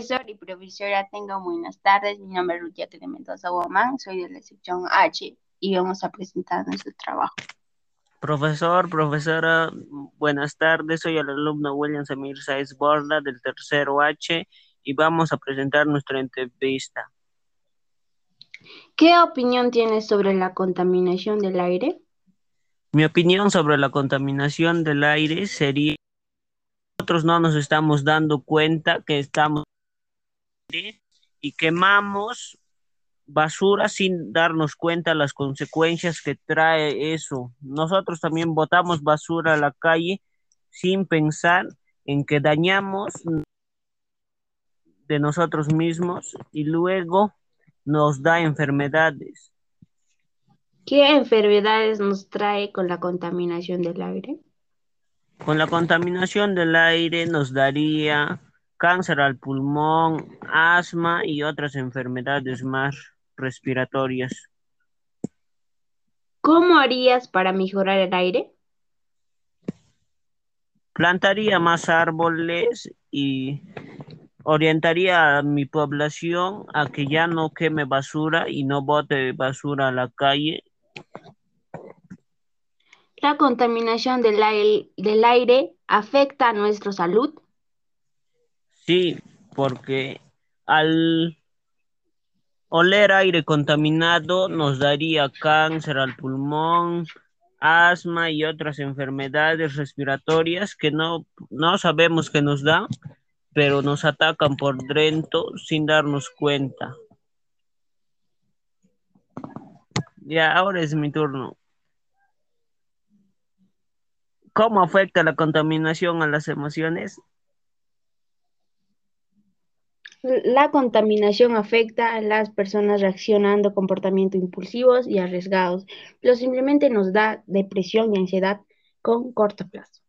Profesor y profesora, tengan buenas tardes. Mi nombre es Rutia de Mendoza Guamán, soy de la sección H y vamos a presentar nuestro trabajo. Profesor, profesora, buenas tardes. Soy el alumno William Samir Saez Borda del tercero H y vamos a presentar nuestra entrevista. ¿Qué opinión tienes sobre la contaminación del aire? Mi opinión sobre la contaminación del aire sería nosotros no nos estamos dando cuenta que estamos y quemamos basura sin darnos cuenta las consecuencias que trae eso. Nosotros también botamos basura a la calle sin pensar en que dañamos de nosotros mismos y luego nos da enfermedades. ¿Qué enfermedades nos trae con la contaminación del aire? Con la contaminación del aire nos daría cáncer al pulmón, asma y otras enfermedades más respiratorias. ¿Cómo harías para mejorar el aire? Plantaría más árboles y orientaría a mi población a que ya no queme basura y no bote basura a la calle ¿La contaminación del aire, afecta a nuestra salud? Sí, porque al oler aire contaminado nos daría cáncer al pulmón, asma y otras enfermedades respiratorias que no, no sabemos que nos da, pero nos atacan por dentro sin darnos cuenta. Ya, ahora es mi turno. ¿Cómo afecta la contaminación a las emociones? La contaminación afecta a las personas reaccionando comportamientos impulsivos y arriesgados, pero simplemente nos da depresión y ansiedad con corto plazo.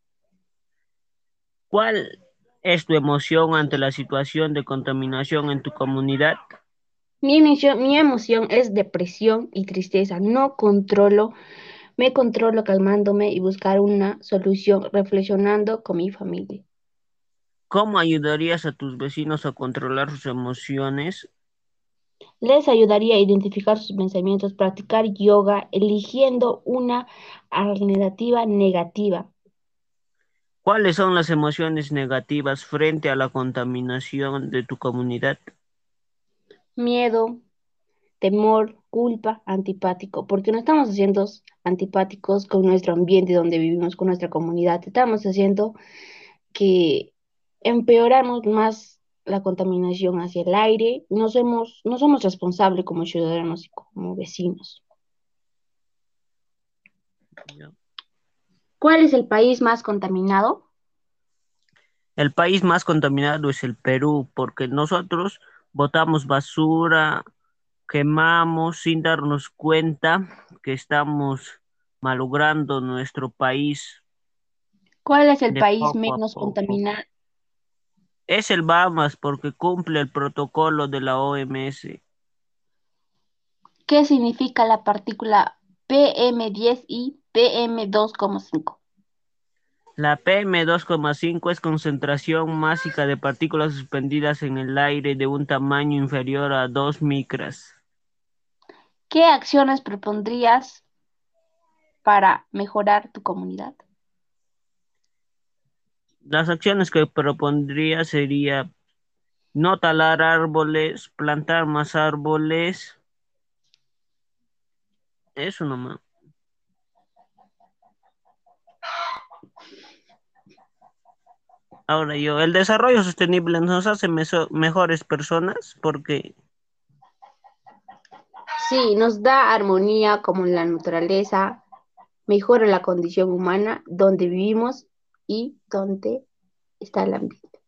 ¿Cuál es tu emoción ante la situación de contaminación en tu comunidad? Mi emoción, mi emoción es depresión y tristeza. No controlo me controlo calmándome y buscar una solución reflexionando con mi familia. ¿Cómo ayudarías a tus vecinos a controlar sus emociones? Les ayudaría a identificar sus pensamientos, practicar yoga, eligiendo una alternativa negativa. ¿Cuáles son las emociones negativas frente a la contaminación de tu comunidad? Miedo, temor, culpa, antipático, porque no estamos haciendo antipáticos con nuestro ambiente donde vivimos, con nuestra comunidad. Estamos haciendo que empeoramos más la contaminación hacia el aire. No somos, no somos responsables como ciudadanos y como vecinos. ¿Cuál es el país más contaminado? El país más contaminado es el Perú, porque nosotros botamos basura, quemamos sin darnos cuenta que estamos malogrando nuestro país. ¿Cuál es el país menos contaminado? Es el Bahamas porque cumple el protocolo de la OMS. ¿Qué significa la partícula PM10 y PM2,5? La PM2,5 es concentración másica de partículas suspendidas en el aire de un tamaño inferior a 2 micras. ¿Qué acciones propondrías para mejorar tu comunidad? Las acciones que propondría sería no talar árboles, plantar más árboles. Eso nomás. Ahora yo, el desarrollo sostenible nos hace mejores personas porque Sí, nos da armonía como en la naturaleza, mejora la condición humana donde vivimos y donde está el ambiente.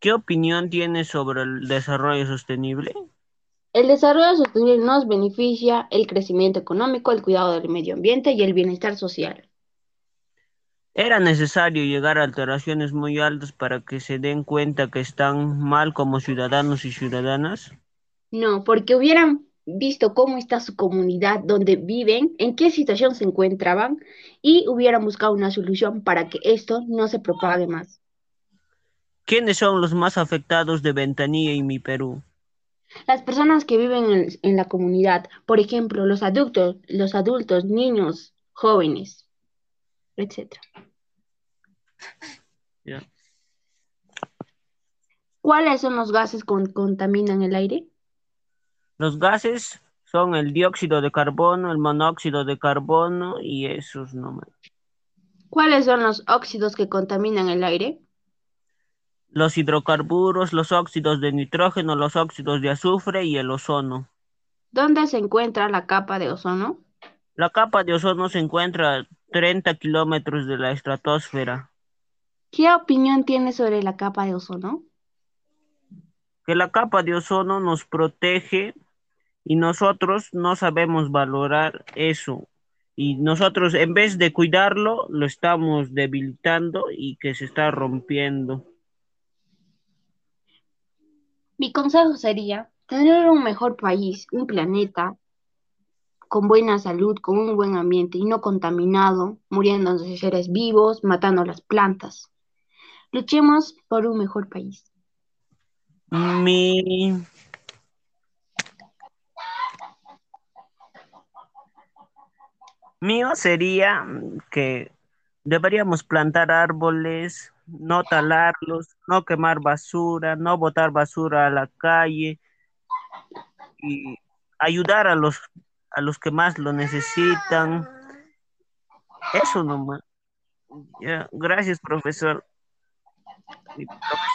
¿Qué opinión tienes sobre el desarrollo sostenible? El desarrollo sostenible nos beneficia el crecimiento económico, el cuidado del medio ambiente y el bienestar social. ¿Era necesario llegar a alteraciones muy altas para que se den cuenta que están mal como ciudadanos y ciudadanas? No, porque hubieran visto cómo está su comunidad, donde viven, en qué situación se encontraban y hubieran buscado una solución para que esto no se propague más. ¿Quiénes son los más afectados de Ventanilla y Mi Perú? Las personas que viven en, en la comunidad, por ejemplo, los adultos, los adultos, niños, jóvenes, etc. ¿Cuáles son los gases que contaminan el aire? Los gases son el dióxido de carbono, el monóxido de carbono y esos nomás. ¿Cuáles son los óxidos que contaminan el aire? Los hidrocarburos, los óxidos de nitrógeno, los óxidos de azufre y el ozono. ¿Dónde se encuentra la capa de ozono? La capa de ozono se encuentra a 30 kilómetros de la estratosfera. ¿Qué opinión tienes sobre la capa de ozono? Que la capa de ozono nos protege y nosotros no sabemos valorar eso. Y nosotros en vez de cuidarlo, lo estamos debilitando y que se está rompiendo. Mi consejo sería tener un mejor país, un planeta con buena salud, con un buen ambiente y no contaminado, muriendo de seres vivos, matando las plantas. Luchemos por un mejor país. Mi mío sería que deberíamos plantar árboles, no talarlos, no quemar basura, no botar basura a la calle y ayudar a los a los que más lo necesitan. Eso nomás. Ya, gracias, profesor. Mi profesora.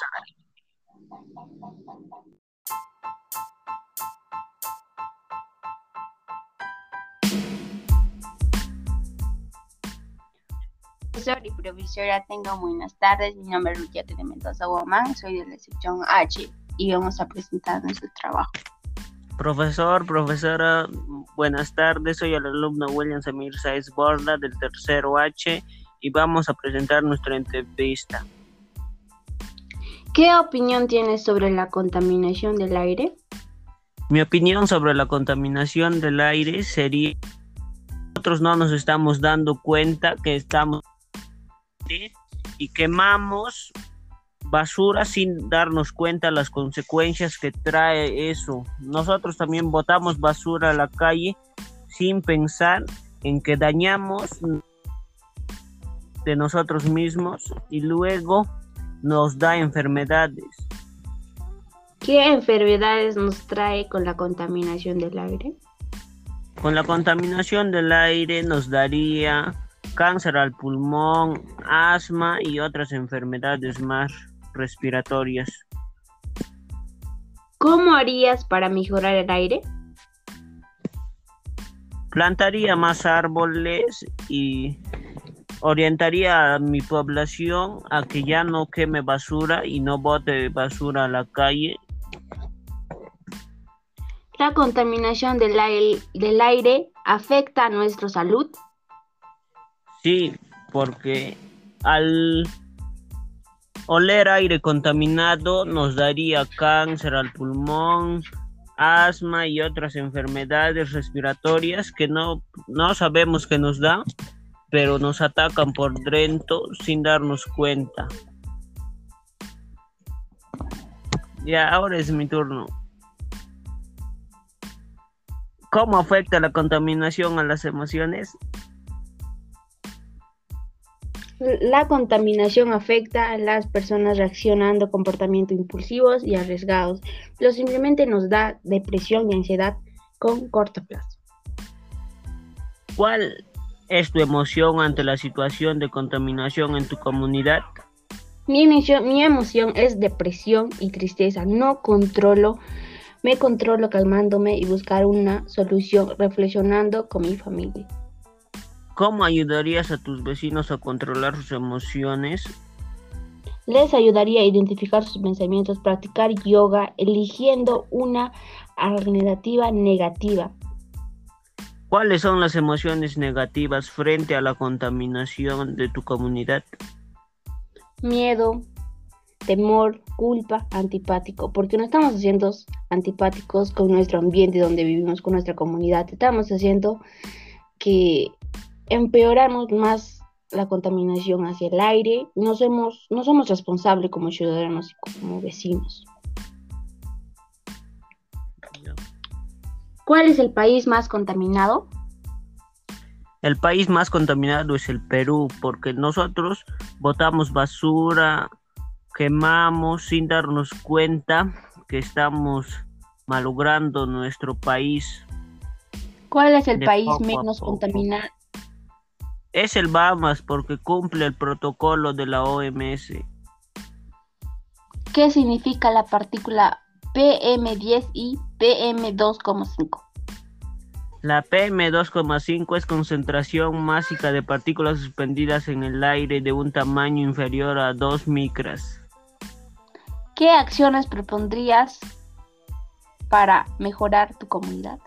Profesor y profesora, tengan buenas tardes. Mi nombre es Luciate de Mendoza Woman, soy de la sección H y vamos a presentar nuestro trabajo. Profesor, profesora, buenas tardes. Soy el alumno William Samir Saiz Borda del tercero H y vamos a presentar nuestra entrevista. ¿Qué opinión tienes sobre la contaminación del aire? Mi opinión sobre la contaminación del aire sería nosotros no nos estamos dando cuenta que estamos y quemamos basura sin darnos cuenta las consecuencias que trae eso. Nosotros también botamos basura a la calle sin pensar en que dañamos de nosotros mismos y luego nos da enfermedades. ¿Qué enfermedades nos trae con la contaminación del aire? Con la contaminación del aire nos daría cáncer al pulmón, asma y otras enfermedades más respiratorias. ¿Cómo harías para mejorar el aire? Plantaría más árboles y orientaría a mi población a que ya no queme basura y no bote basura a la calle. ¿La contaminación del aire, del aire afecta a nuestra salud? Sí, porque al oler aire contaminado nos daría cáncer al pulmón, asma y otras enfermedades respiratorias que no, no sabemos que nos da, pero nos atacan por dentro sin darnos cuenta. Ya, ahora es mi turno. ¿Cómo afecta la contaminación a las emociones? La contaminación afecta a las personas reaccionando comportamientos impulsivos y arriesgados, pero simplemente nos da depresión y ansiedad con corto plazo. ¿Cuál es tu emoción ante la situación de contaminación en tu comunidad? Mi emoción, mi emoción es depresión y tristeza. No controlo, me controlo calmándome y buscar una solución reflexionando con mi familia. ¿Cómo ayudarías a tus vecinos a controlar sus emociones? Les ayudaría a identificar sus pensamientos, practicar yoga, eligiendo una alternativa negativa. ¿Cuáles son las emociones negativas frente a la contaminación de tu comunidad? Miedo, temor, culpa, antipático, porque no estamos haciendo antipáticos con nuestro ambiente donde vivimos, con nuestra comunidad. Estamos haciendo que empeoramos más la contaminación hacia el aire, no somos, no somos responsables como ciudadanos y como vecinos. ¿Cuál es el país más contaminado? El país más contaminado es el Perú, porque nosotros botamos basura, quemamos sin darnos cuenta que estamos malogrando nuestro país. ¿Cuál es el país menos contaminado? Es el Bahamas porque cumple el protocolo de la OMS. ¿Qué significa la partícula PM10 y PM2,5? La PM2,5 es concentración másica de partículas suspendidas en el aire de un tamaño inferior a 2 micras. ¿Qué acciones propondrías para mejorar tu comunidad?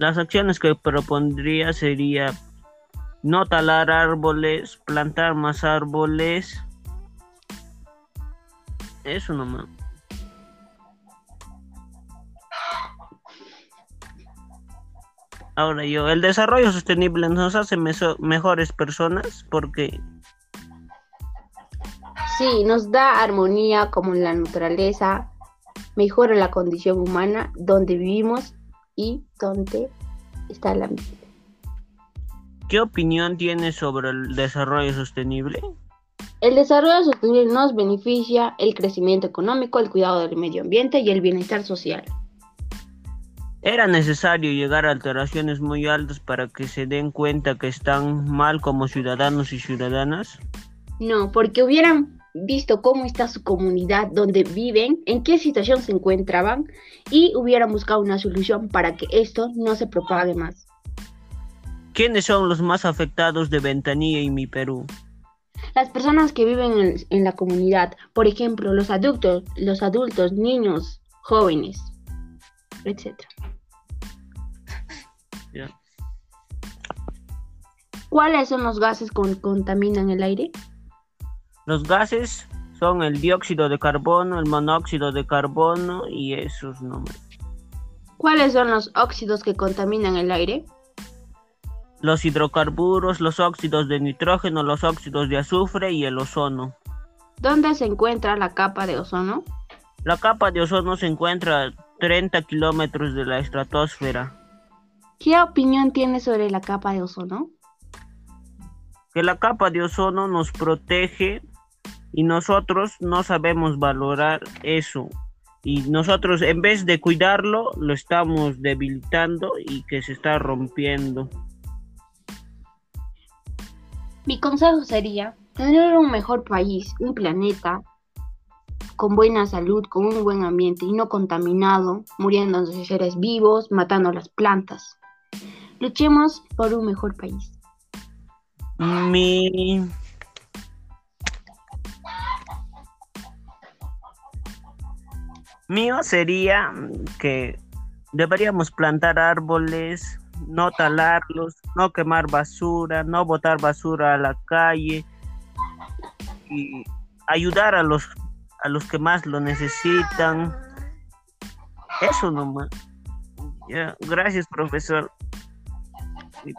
Las acciones que propondría sería no talar árboles, plantar más árboles. Eso nomás. Ahora yo, el desarrollo sostenible nos hace mejores personas porque... Sí, nos da armonía como la naturaleza, mejora la condición humana donde vivimos y donde está el ambiente. ¿Qué opinión tienes sobre el desarrollo sostenible? El desarrollo sostenible nos beneficia el crecimiento económico, el cuidado del medio ambiente y el bienestar social. Era necesario llegar a alteraciones muy altas para que se den cuenta que están mal como ciudadanos y ciudadanas. No, porque hubieran visto cómo está su comunidad, donde viven, en qué situación se encontraban y hubieran buscado una solución para que esto no se propague más. ¿Quiénes son los más afectados de Ventanilla y mi Perú? Las personas que viven en, en la comunidad, por ejemplo, los adultos, los adultos, niños, jóvenes, etc. ¿Cuáles son los gases que contaminan el aire? Los gases son el dióxido de carbono, el monóxido de carbono y esos nombres. ¿Cuáles son los óxidos que contaminan el aire? Los hidrocarburos, los óxidos de nitrógeno, los óxidos de azufre y el ozono. ¿Dónde se encuentra la capa de ozono? La capa de ozono se encuentra a 30 kilómetros de la estratosfera. ¿Qué opinión tienes sobre la capa de ozono? Que la capa de ozono nos protege y nosotros no sabemos valorar eso. Y nosotros en vez de cuidarlo, lo estamos debilitando y que se está rompiendo. Mi consejo sería tener un mejor país, un planeta con buena salud, con un buen ambiente y no contaminado, muriendo de seres vivos, matando las plantas. Luchemos por un mejor país. Mi mío sería que deberíamos plantar árboles, no talarlos, no quemar basura, no botar basura a la calle y ayudar a los a los que más lo necesitan. Eso nomás. gracias, profesor. 你。